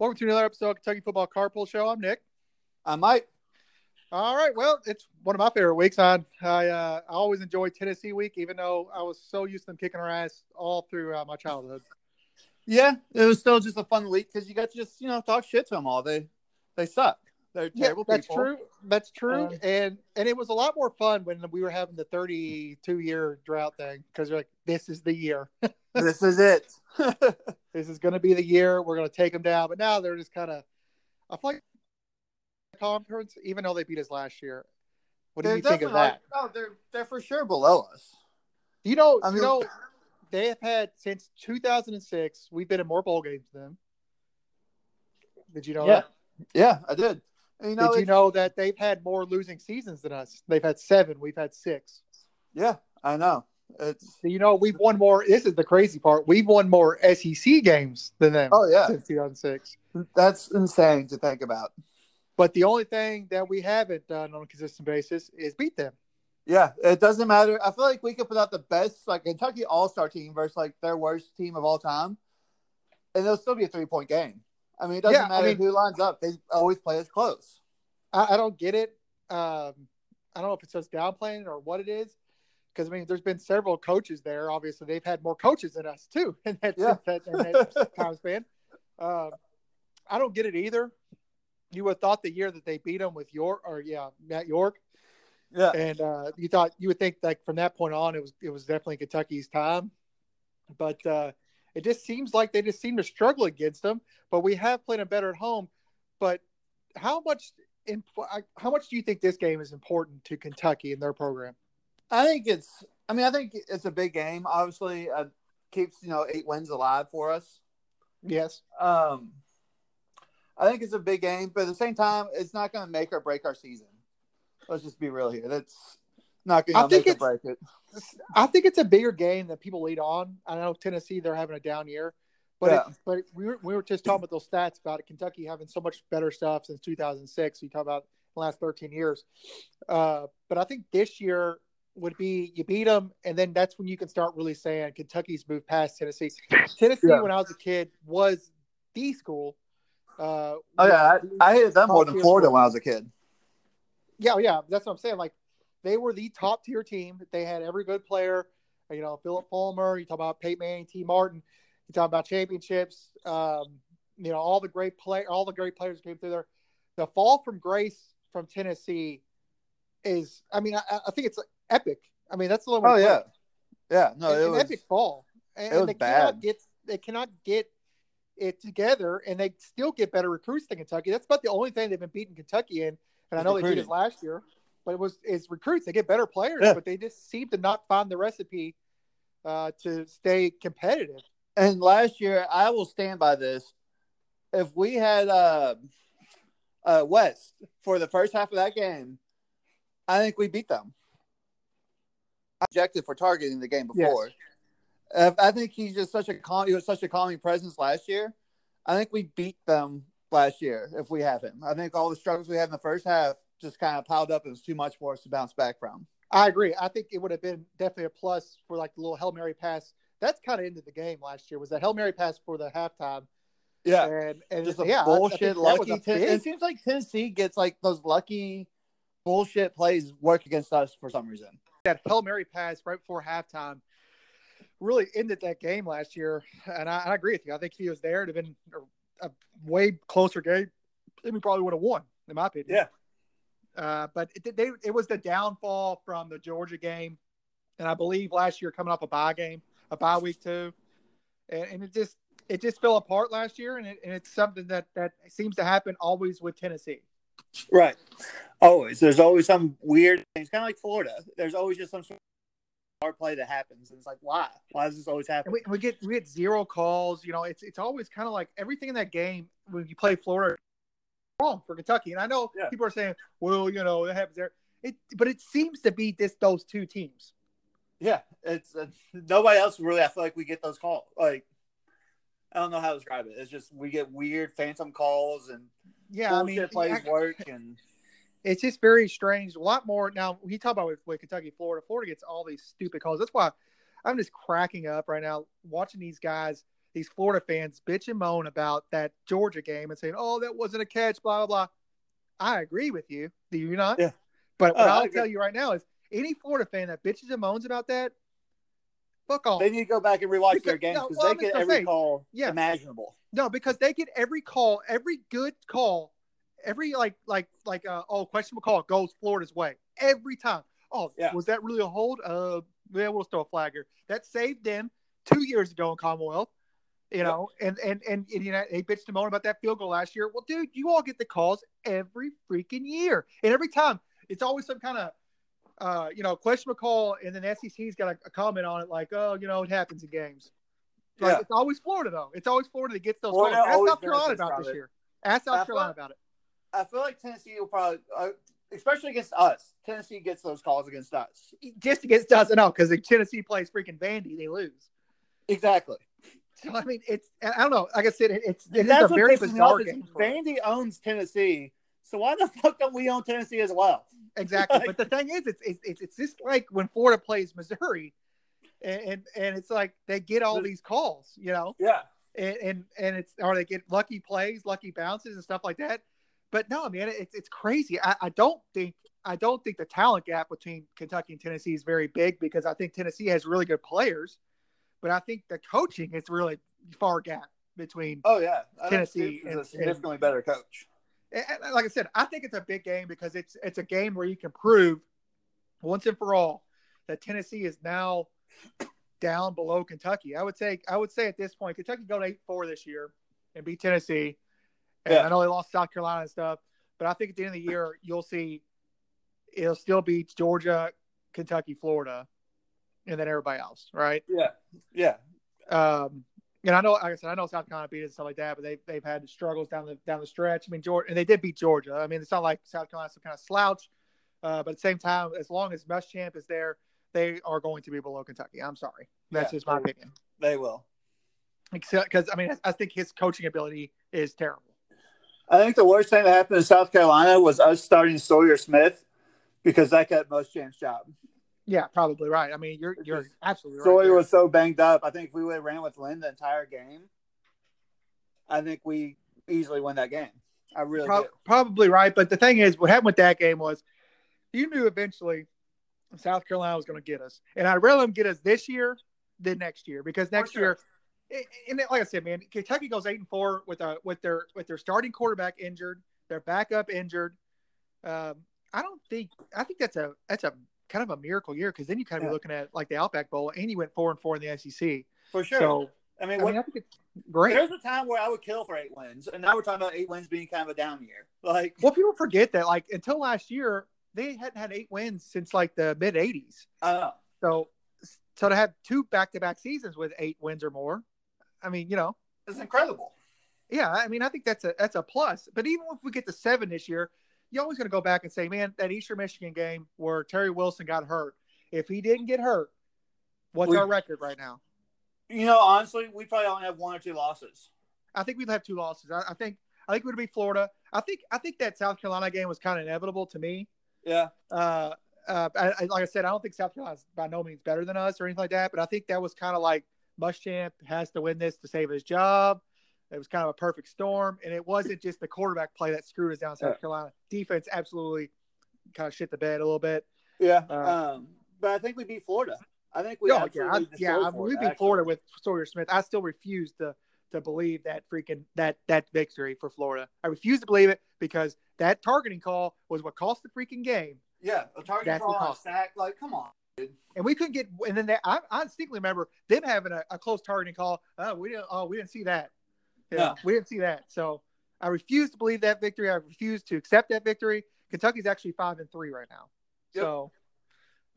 Welcome to another episode of Kentucky Football Carpool Show. I'm Nick. I'm Mike. All right. Well, it's one of my favorite weeks. I I, uh, I always enjoy Tennessee week, even though I was so used to them kicking our ass all through uh, my childhood. Yeah, it was still just a fun week because you got to just you know talk shit to them all. They they suck. They're terrible yeah, that's people. true. That's true. Um, and and it was a lot more fun when we were having the 32 year drought thing because you're like, this is the year. this is it. this is going to be the year. We're going to take them down. But now they're just kind of, I feel like conference, even though they beat us last year. What do you think of that? No, they're they're for sure below us. You know, I you mean- know, they have had since 2006. We've been in more bowl games than them. Did you know yeah, that? yeah, I did. You know, Did you know that they've had more losing seasons than us? They've had seven. We've had six. Yeah, I know. It's you know, we've won more. This is the crazy part. We've won more SEC games than them. Oh, yeah. since 2006. that's insane to think about. But the only thing that we haven't done on a consistent basis is beat them. Yeah, it doesn't matter. I feel like we could put out the best like Kentucky All Star team versus like their worst team of all time, and it'll still be a three point game. I mean, it doesn't Yeah, I matter mean- who lines up; they always play as close. I, I don't get it. Um, I don't know if it's just downplaying or what it is. Because I mean, there's been several coaches there. Obviously, they've had more coaches than us too, in that, Yeah. that, in that time span. Um, I don't get it either. You would have thought the year that they beat them with Roark, or yeah, Matt Roark, Yeah, and uh, you thought you would think like from that point on, it was it was definitely Kentucky's time. But uh, it just seems like they just seem to struggle against them. But we have played them better at home. But how much in how much do you think this game is important to Kentucky and their program? I think it's. I mean, I think it's a big game. Obviously, uh, keeps you know eight wins alive for us. Yes, Um, I think it's a big game, but at the same time, it's not going to make or break our season. Let's just be real here. That's not going I to think make break it. I think it's a bigger game than people lead on. I know Tennessee they're having a down year, but Yeah. it, but we were we were just talking about those stats about Kentucky having so much better stuff since 2006. You talk about the last 13 years, uh, but I think this year would be you beat them, and then that's when you can start really saying Kentucky's moved past Tennessee. Tennessee, Yeah. when I was a kid, was the school. Uh, Oh yeah, I, I hated them more than Florida school. when I was a kid. Yeah, yeah, that's what I'm saying. Like they were the top tier team. They had every good player. You know, Philip Fulmer. You talk about Peyton Manning, Tee Martin. You talk about championships. Um, you know, all the great play, all the great players came through there. The fall from grace from Tennessee is, I mean, I, I think it's epic. I mean, that's the only Oh yeah, it. yeah. No, An- it an was. epic fall. And, it was they cannot get they cannot get it together, and they still get better recruits than Kentucky. That's about the only thing they've been beating Kentucky in. And I Is know they beat recruiting. us last year, but it was is recruits. They get better players, Yeah. but they just seem to not find the recipe uh, to stay competitive. And last year, I will stand by this. If we had uh, uh, West for the first half of that game, I think we beat them. Objective for targeting the game before. Uh, I think he's just such a calm. He was such a calming presence last year. I think we beat them last year if we have him. I think all the struggles we had in the first half just kind of piled up. It was too much for us to bounce back from. I agree. I think it would have been definitely a plus for like the little Hail Mary pass. That's kind of into the game last year. Was that Hail Mary pass for the halftime? Yeah, And and just a yeah, I- I bullshit lucky. Ten- big- it seems like Tennessee gets like those lucky bullshit plays work against us for some reason. that Hail Mary pass right before halftime really ended that game last year. And I, I agree with you. I think if he was there, it'd have been a, a way closer game. And we probably would have won, in my opinion. Yeah. Uh, but it, they, it was the downfall from the Georgia game. And I believe last year coming off a bye game, a bye week too. And, and it just it just fell apart last year. And, it, and it's something that, that seems to happen always with Tennessee. Right. Always. There's always some weird things, kind of like Florida. There's always just some sort of hard play that happens. And it's like, why? Why does this always happen? We, we get we get zero calls. You know, it's it's always kind of like everything in that game when you play Florida wrong for Kentucky. And I know Yeah. people are saying, well, you know, that happens there. It, but it seems to be this those two teams. Yeah, it's uh, nobody else really. I feel like we get those calls. Like, I don't know how to describe it. It's just we get weird phantom calls and Yeah, I mean, plays I- work and it's just very strange. A lot more now. We talk about with, with Kentucky, Florida. Florida gets all these stupid calls. That's why I'm just cracking up right now watching these guys these Florida fans bitch and moan about that Georgia game and saying, "Oh, that wasn't a catch," blah blah blah. I agree with you. Do you not? Yeah. But what Oh, I'll tell you right now is any Florida fan that bitches and moans about that, fuck off. They need to go back and rewatch Because- their games no, because well, they get every say, call yeah. imaginable. No, because they get every call, every good call, every like like like uh oh questionable call goes Florida's way every time. Oh, Yeah. was that really a hold? Uh, yeah, we'll throw a flag here. That saved them two years ago in Commonwealth. You know, and, and and and you know they bitched and moaned about that field goal last year. Well, dude, you all get the calls every freaking year, and every time it's always some kind of uh, you know, questionable call, and then SEC's got a, a comment on it like, oh, you know, it happens in games. Like, Yeah. It's always Florida though. It's always Florida that gets those Florida calls. Ask South Carolina about this it. year. Ask South Carolina about it. I feel like Tennessee will probably, uh, especially against us. Tennessee gets those calls against us. Just against us, no, because if Tennessee plays freaking Vandy, they lose. Exactly. So I mean, it's I don't know. Like I said, it, it's it is That's a what very bizarre game. Vandy owns Tennessee, so why the fuck don't we own Tennessee as well? Exactly. Like- but the thing is, it's, it's it's it's just like when Florida plays Missouri, and and, and it's like they get all these calls, you know, Yeah. and, and and it's or they get lucky plays, lucky bounces, and stuff like that. But no, man, it's it's crazy. I, I don't think I don't think the talent gap between Kentucky and Tennessee is very big because I think Tennessee has really good players, but I think the coaching is really far gap between. Oh yeah. I Tennessee is and- a significantly better coach. and- and like I said, I think it's a big game because it's it's a game where you can prove once and for all that Tennessee is now down below Kentucky. I would say I would say at this point, Kentucky go to eight four this year and beat Tennessee. And Yeah. I know they lost South Carolina and stuff, but I think at the end of the year you'll see it'll still be Georgia, Kentucky, Florida, and then everybody else, right? Yeah. Yeah. Um, and I know, like I said, I know South Carolina beat it and stuff like that, but they they've had struggles down the down the stretch. I mean, Georgia, and they did beat Georgia. I mean, it's not like South Carolina's some kind of slouch, uh, but at the same time, as long as Muschamp is there, they are going to be below Kentucky. I'm sorry, that's Yeah. just my opinion. They will. Because I mean, I, think his coaching ability is terrible. I think the worst thing that happened in South Carolina was us starting Sawyer Smith because that got Muschamp's job. Yeah, probably right. I mean, you're you're absolutely right. Sawyer there. was so banged up. I think if we would have ran with Lynn the entire game, I think we easily win that game. I really Pro- probably right. But the thing is, what happened with that game was you knew eventually South Carolina was going to get us. And I'd rather them get us this year than next year because next sure. year, and like I said, man, Kentucky goes eight and four with a with their with their starting quarterback injured, their backup injured. Um, I don't think I think that's a that's a kind of a miracle year because then you kind of Yeah. be looking at like the Outback Bowl and you went four and four in the SEC. For sure. So I mean, I what, mean, I think it's great. there's a time where I would kill for eight wins, and now we're talking about eight wins being kind of a down year. Like, Well, people forget that like until last year they hadn't had eight wins since like the mid '80s. I don't know. So, so to have two back-to-back seasons with eight wins or more, I mean, you know, It's incredible. yeah, I mean, I think that's a that's a plus. But even if we get to seven this year, you're always going to go back and say, man, that Eastern Michigan game where Terry Wilson got hurt. If he didn't get hurt, what's We- our record right now? You know, honestly, we probably only have one or two losses. I think we'd have two losses. I, I think I think it would be Florida. I think I think that South Carolina game was kind of inevitable to me. Yeah. uh, uh, I, I, like I said, I don't think South Carolina's by no means better than us or anything like that. But I think that was kind of like Muschamp has to win this to save his job. It was kind of a perfect storm, and it wasn't just the quarterback play that screwed us down. South Yeah. Carolina defense absolutely kind of shit the bed a little bit. Yeah. Uh, um, but I think we beat Florida. I think we Oh, yeah, I, yeah. I we beat. Florida with Sawyer Smith. I still refuse to to believe that freaking that that victory for Florida. I refuse to believe it because that targeting call was what cost the freaking game. Yeah, a target That's ball what on a cost. sack. Like, come on. and we couldn't get. And then they, I, I distinctly remember them having a, a close targeting call. Oh, we didn't. Oh, we didn't see that. Yeah, we didn't see that. So I refuse to believe that victory. I refuse to accept that victory. Kentucky's actually five and three right now. Yep. So,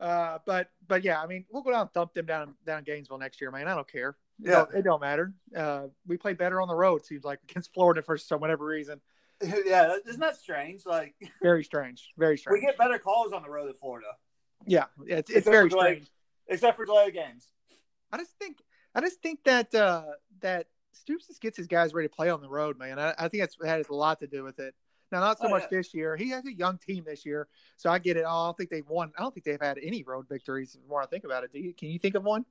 uh, but but yeah, I mean, we'll go down and thump them down down in Gainesville next year, man. I don't care. It Yeah. don't, it don't matter. Uh, we play better on the road. Seems like against Florida for some whatever reason. yeah, isn't that strange? Like, Very strange. Very strange. we get better calls on the road in Florida, yeah, it's it's very like, strange. except for delay games. I just think I just think that uh that Stoops just gets his guys ready to play on the road, man. I, I think that's that has a lot to do with it. Now, not so Oh, much yeah. this year. He has a young team this year, so I get it. Oh, I don't think they've won. I don't think they've had any road victories. The more I think about it, do you? Can you think of one?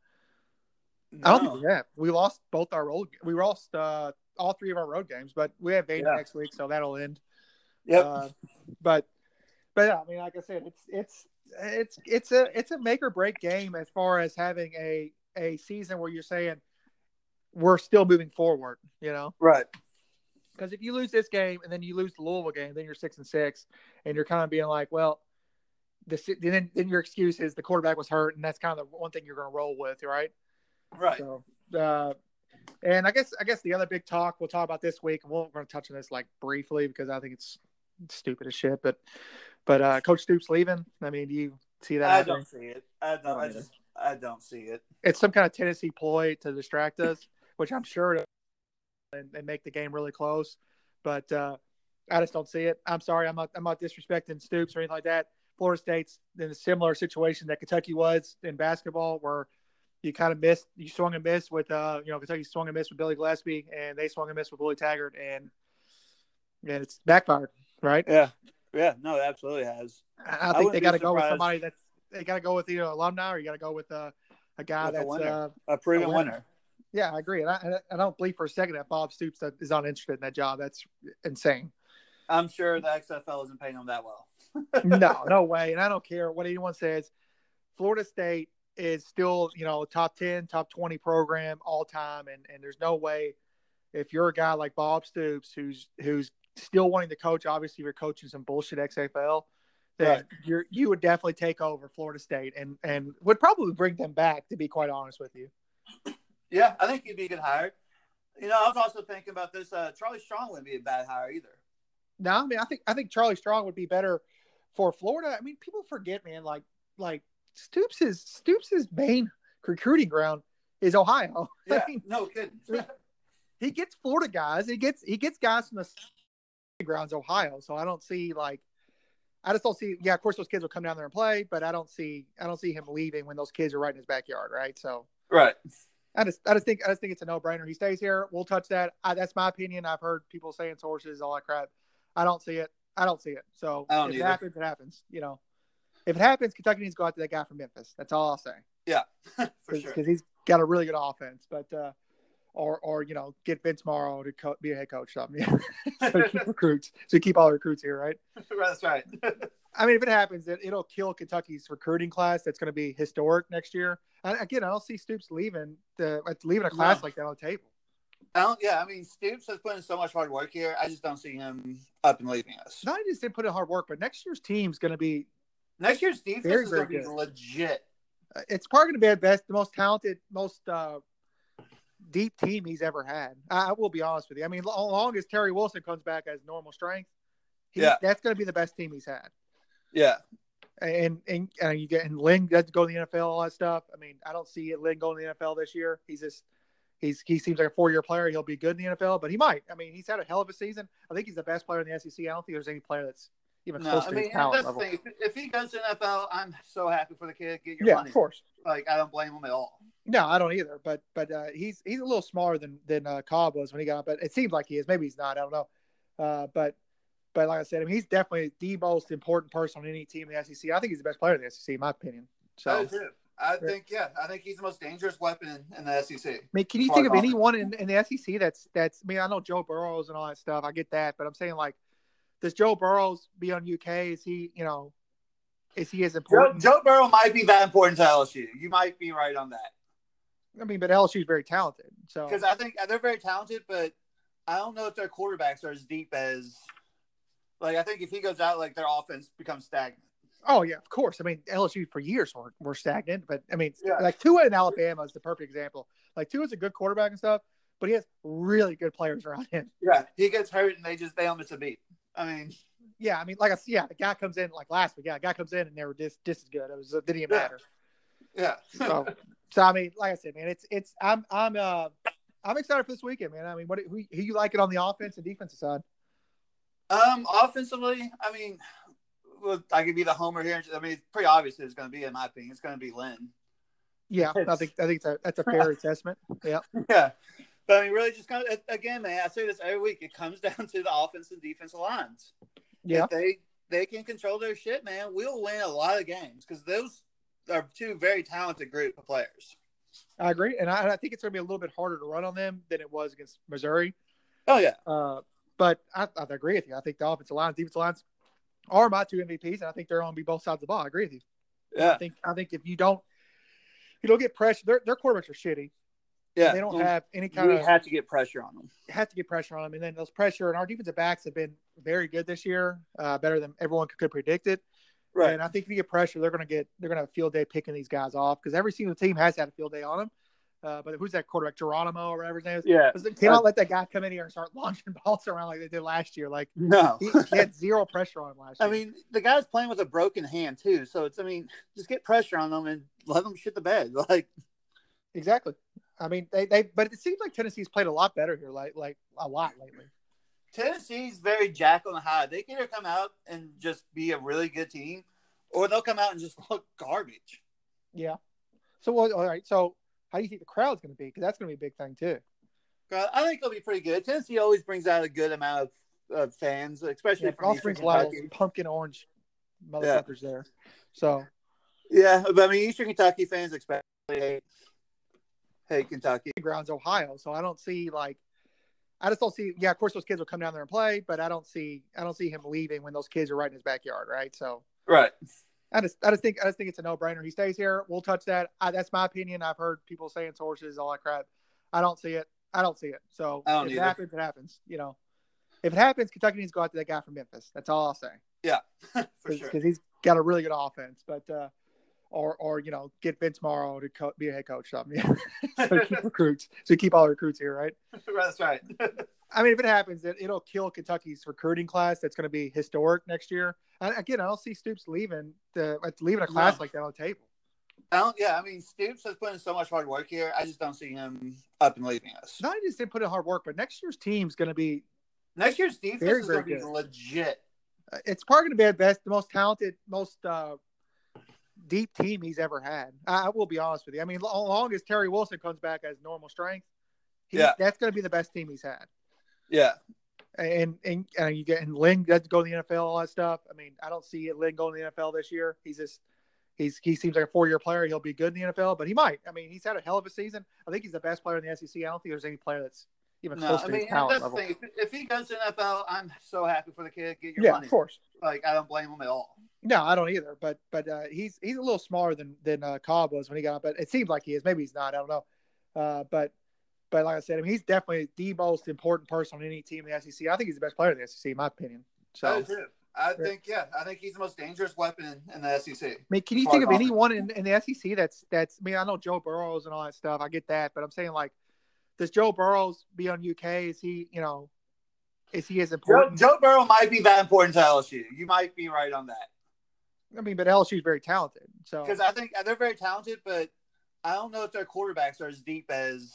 No. I don't think we have. We lost both our road. We lost uh, all three of our road games, but we have Vandy yeah. next week, so that'll end. Yep. Uh, but but yeah, I mean, like I said, it's it's it's it's a it's a make or break game as far as having a a season where you're saying we're still moving forward. You know, right? Because if you lose this game and then you lose the Louisville game, then you're six and six, and you're kind of being like, well, the then then your excuse is the quarterback was hurt, and that's kind of the one thing you're going to roll with, right? Right. So, uh, and I guess I guess the other big talk we'll talk about this week, and we're going to touch on this like briefly because I think it's stupid as shit. But but uh, Coach Stoops leaving. I mean, do you see that? I happening? don't see it. I don't. I just I don't see it. It's some kind of Tennessee ploy to distract us, which I'm sure and, and make the game really close. But uh, I just don't see it. I'm sorry. I'm not. I'm not disrespecting Stoops or anything like that. Florida State's in a similar situation that Kentucky was in basketball, where you kind of missed, you swung and missed with, uh, you know, Kentucky swung and missed with Billy Gillispie, and they swung and missed with Willie Taggart, and and it's backfired, right? Yeah, yeah, no, it absolutely has. I, I think they got to go with somebody that's they got to go with you know alumni, or you got to go with uh, a guy with that's a, uh, a proven a winner. winner. Yeah, I agree, and I, I don't believe for a second that Bob Stoops is not interested in that job. That's insane. I'm sure the XFL isn't paying him that well. no, no way, and I don't care what anyone says. Florida State is still, you know, top 10, top 20 program all time. And, and there's no way if you're a guy like Bob Stoops, who's, who's still wanting to coach, obviously you're coaching some bullshit XFL that right. you're, you would definitely take over Florida State and, and would probably bring them back to be quite honest with you. Yeah. I think he'd be a good hire. You know, I was also thinking about this. Uh, Charlie Strong wouldn't be a bad hire either. No, I mean, I think, I think Charlie Strong would be better for Florida. I mean, people forget, man, like, like Stoops' is Stoops' main recruiting ground is Ohio. Yeah, I mean, no kidding. he gets Florida guys. He gets he gets guys from the grounds Ohio. So I don't see like I just don't see. Yeah, of course those kids will come down there and play, but I don't see I don't see him leaving when those kids are right in his backyard. Right. So right. I just I just think I just think it's a no brainer. He stays here. We'll touch that. I, that's my opinion. I've heard people saying sources, all that crap. I don't see it. I don't see it. So if either. it happens, it happens. You know if it happens, Kentucky needs to go out to that guy from Memphis. That's all I'll say. Yeah, for Cause, sure. Because he's got a really good offense, but uh, or or you know get Vince Marrow to co- be a head coach. Something. Yeah. so keep recruits. So keep all the recruits here, right? That's right. I mean, if it happens, it, it'll kill Kentucky's recruiting class. That's going to be historic next year. And again, I don't see Stoops leaving the leaving a class no. like that on the table. I don't. Yeah, I mean, Stoops has put in so much hard work here. I just don't see him up and leaving us. Not just didn't put in hard work, but next year's team's going to be Next year's defense very, is going to be legit. Uh, it's probably going to be the best, the most talented, most uh, deep team he's ever had. I, I, will be honest with you. I mean, as long as Terry Wilson comes back as normal strength, he, yeah. that's going to be the best team he's had. Yeah. And and, and you get and Lynn does go to the NFL, all that stuff. I mean, I don't see Lynn going to the NFL this year. He's just he's he seems like a four year player. He'll be good in the NFL, but he might. I mean, he's had a hell of a season. I think he's the best player in the SEC. I don't think there's any player that's even no, close I mean, talent level. If, if, he goes to NFL, I'm so happy for the kid. Get your yeah, money. of course. Like I don't blame him at all. No, I don't either. But but uh, he's he's a little smaller than than uh, Cobb was when he got up. But it seems like he is. Maybe he's not. I don't know. Uh, but but like I said, I mean, he's definitely the most important person on any team in the SEC. I think he's the best player in the SEC, in my opinion. So. I think yeah, I think he's the most dangerous weapon in, the SEC. I mean, can you think of anyone in, in the SEC that's that's? I mean, I know Joe Burrows and all that stuff. I get that, but I'm saying like does Joe Burrows be on UK? Is he, you know, is he as important? Joe, Joe Burrow might be that important to LSU. You might be right on that. I mean, but LSU is very talented. So because I think they're very talented, but I don't know if their quarterbacks are as deep as. Like I think if he goes out, like their offense becomes stagnant. Oh yeah, of course. I mean LSU for years were, were stagnant, but I mean yeah. like Tua in Alabama is the perfect example. Like Tua is a good quarterback and stuff, but he has really good players around him. Yeah, he gets hurt and they just they don't miss a beat. I mean, yeah, I mean, like I yeah, the guy comes in like last week. Yeah, guy comes in and they were just just as good. It was it didn't even matter. Yeah. so, so I mean, like I said, man, it's it's I'm I'm uh I'm excited for this weekend, man. I mean, what who, who you like it on the offense and defensive side? Um, offensively, I mean, well, I could be the homer here. I mean, it's pretty obvious it's going to be, in my opinion, it's going to be Lynn. Yeah, it's, I think I think that's a, that's a fair assessment. Yeah. Yeah. But I mean, really, just kind of again, man. I say this every week. It comes down to the offense and defensive lines. Yeah, if they they can control their shit, man. We'll win a lot of games because those are two very talented group of players. I agree, and I, I think it's going to be a little bit harder to run on them than it was against Missouri. Oh yeah, uh, but I, I, agree with you. I think the offensive lines, defensive lines are my two MVPs, and I think they're going to be both sides of the ball. I agree with you. Yeah, I think I think if you don't, you don't get pressure. Their their quarterbacks are shitty. Yeah, they don't have any kind we of. have to get pressure on them. Have to get pressure on them, and then those pressure and our defensive backs have been very good this year, uh, better than everyone could, could predict it. Right. And I think if you get pressure, they're going to get they're going to have a field day picking these guys off because every single team has had a field day on them. Uh, but who's that quarterback, Geronimo or whatever his name is? Yeah. Cannot uh, let that guy come in here and start launching balls around like they did last year. Like no, he, he had zero pressure on him last year. I mean, the guy's playing with a broken hand too, so it's I mean, just get pressure on them and let them shit the bed. Like exactly. I mean, they, they but it seems like Tennessee's played a lot better here, like like a lot lately. Tennessee's very jack on the high. They can either come out and just be a really good team, or they'll come out and just look garbage. Yeah. So well, all right. So how do you think the crowd's going to be? Because that's going to be a big thing too. I think it'll be pretty good. Tennessee always brings out a good amount of, of fans, especially yeah, also brings a lot of pumpkin orange motherfuckers yeah. there. So yeah, but I mean, Eastern Kentucky fans especially hate, hate Kentucky. Grounds Ohio, so I don't see like I just don't see. Yeah, of course those kids will come down there and play, but I don't see I don't see him leaving when those kids are right in his backyard, right? So right. I just, I just think, I just think it's a no-brainer. He stays here. We'll touch that. I, that's my opinion. I've heard people saying sources, all that crap. I don't see it. I don't see it. So if either. it happens, it happens. You know, if it happens, Kentucky needs to go after that guy from Memphis. That's all I'll say. Yeah, for Cause, sure. Because he's got a really good offense, but uh, or or you know, get Vince Marrow to co- be a head coach. Something. so keep recruits. So keep all the recruits here, right? That's right. I mean, if it happens, it, will kill Kentucky's recruiting class. That's going to be historic next year. And again, I don't see Stoops leaving the leaving a class no. like that on the table. I don't. Yeah, I mean, Stoops has put in so much hard work here. I just don't see him up and leaving us. Not just didn't put in hard work, but next year's team's going to be next year's defense very, is going to be legit. Uh, it's probably going to be the best, the most talented, most uh, deep team he's ever had. I, I, will be honest with you. I mean, as long as Terry Wilson comes back as normal strength, he, yeah. that's going to be the best team he's had. Yeah. And and and you get and Lynn got to go to the NFL, all that stuff. I mean, I don't see Lynn going to the NFL this year. He's just he's he seems like a four year player. He'll be good in the NFL, but he might. I mean, he's had a hell of a season. I think he's the best player in the SEC. I don't think there's any player that's even no, close I to mean, his talent level. If, if, he goes to NFL, I'm so happy for the kid. Get your yeah, money. of course. Like I don't blame him at all. No, I don't either. But but uh, he's he's a little smaller than than uh, Cobb was when he got up. But it seems like he is. Maybe he's not. I don't know. Uh, but but like I said, I mean, he's definitely the most important person on any team in the SEC. I think he's the best player in the SEC, in my opinion. So I, I think, yeah, I think he's the most dangerous weapon in, in the SEC. I mean, can you think of anyone in, in the SEC that's that's? I mean, I know Joe Burrows and all that stuff. I get that, but I'm saying like, does Joe Burrows be on UK? Is he, you know, is he as important? Joe, Joe Burrow might be that important to LSU. You might be right on that. I mean, but LSU is very talented. So because I think they're very talented, but I don't know if their quarterbacks are as deep as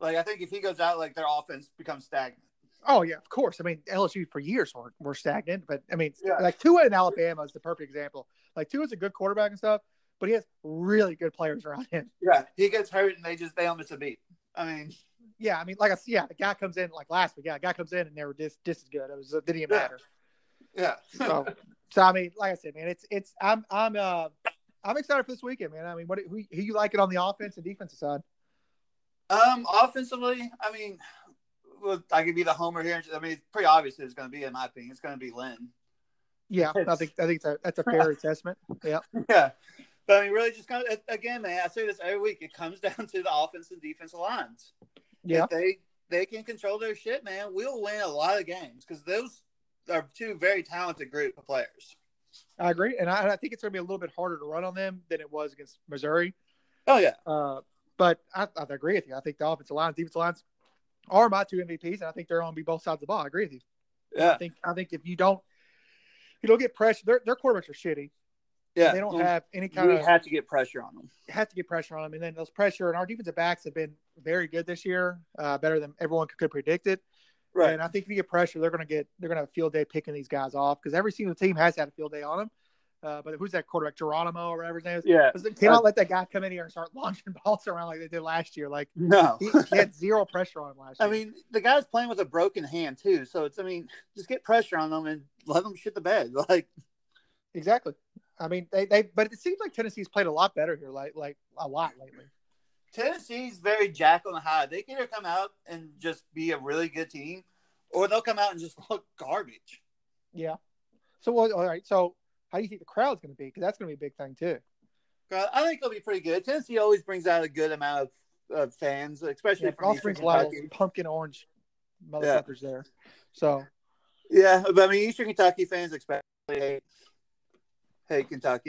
like I think if he goes out, like their offense becomes stagnant. Oh yeah, of course. I mean LSU for years were, were stagnant, but I mean yeah. like Tua in Alabama is the perfect example. Like Tua's a good quarterback and stuff, but he has really good players around him. Yeah, he gets hurt and they just they don't miss a beat. I mean, yeah, I mean like I yeah, the guy comes in like last week. Yeah, guy comes in and they were just just as good. It was it didn't even matter. Yeah. so so I mean, like I said, man, it's it's I'm I'm uh I'm excited for this weekend, man. I mean, what who, who you like it on the offense and defensive side? Um, offensively, I mean, well, I could be the homer here. I mean, it's pretty obvious it's going to be, in my opinion, it's going to be Lynn. Yeah, I think I think a, that's a fair assessment. Yeah, yeah, but I mean, really, just kind of again, man, I say this every week. It comes down to the offense and defensive lines. Yeah, if they they can control their shit, man. We'll win a lot of games because those are two very talented group of players. I agree, and I, I think it's going to be a little bit harder to run on them than it was against Missouri. Oh yeah, uh, but I, I, agree with you. I think the offensive lines, defensive lines are my two MVPs, and I think they're going to be both sides of the ball. I agree with you. Yeah. I think I think if you don't you don't get pressure, their their quarterbacks are shitty. Yeah, they don't have any kind we of. have to get pressure on them. Have to get pressure on them, and then those pressure and our defensive backs have been very good this year, uh, better than everyone could, could predict it. Right. And I think if you get pressure, they're going to get they're going to have a field day picking these guys off because every single team has had a field day on them. Uh, but who's that quarterback, Geronimo or whatever his name is? Yeah. Cannot uh, let that guy come in here and start launching balls around like they did last year. Like, no, he, he had zero pressure on him last year. I mean, the guy's playing with a broken hand too. So it's, I mean, just get pressure on them and let them shit the bed. Like, exactly. I mean, they, they, but it seems like Tennessee's played a lot better here, like, like a lot lately. Tennessee's very jack on the high. They can either come out and just be a really good team, or they'll come out and just look garbage. Yeah. So, well, all right. So, how do you think the crowd's going to be? Because that's going to be a big thing too. Uh, I think it'll be pretty good. Tennessee always brings out a good amount of, of fans, especially yeah, from also Eastern brings a lot of pumpkin orange motherfuckers there. So, Yeah, but I mean, Eastern Kentucky fans especially hate, hate Kentucky.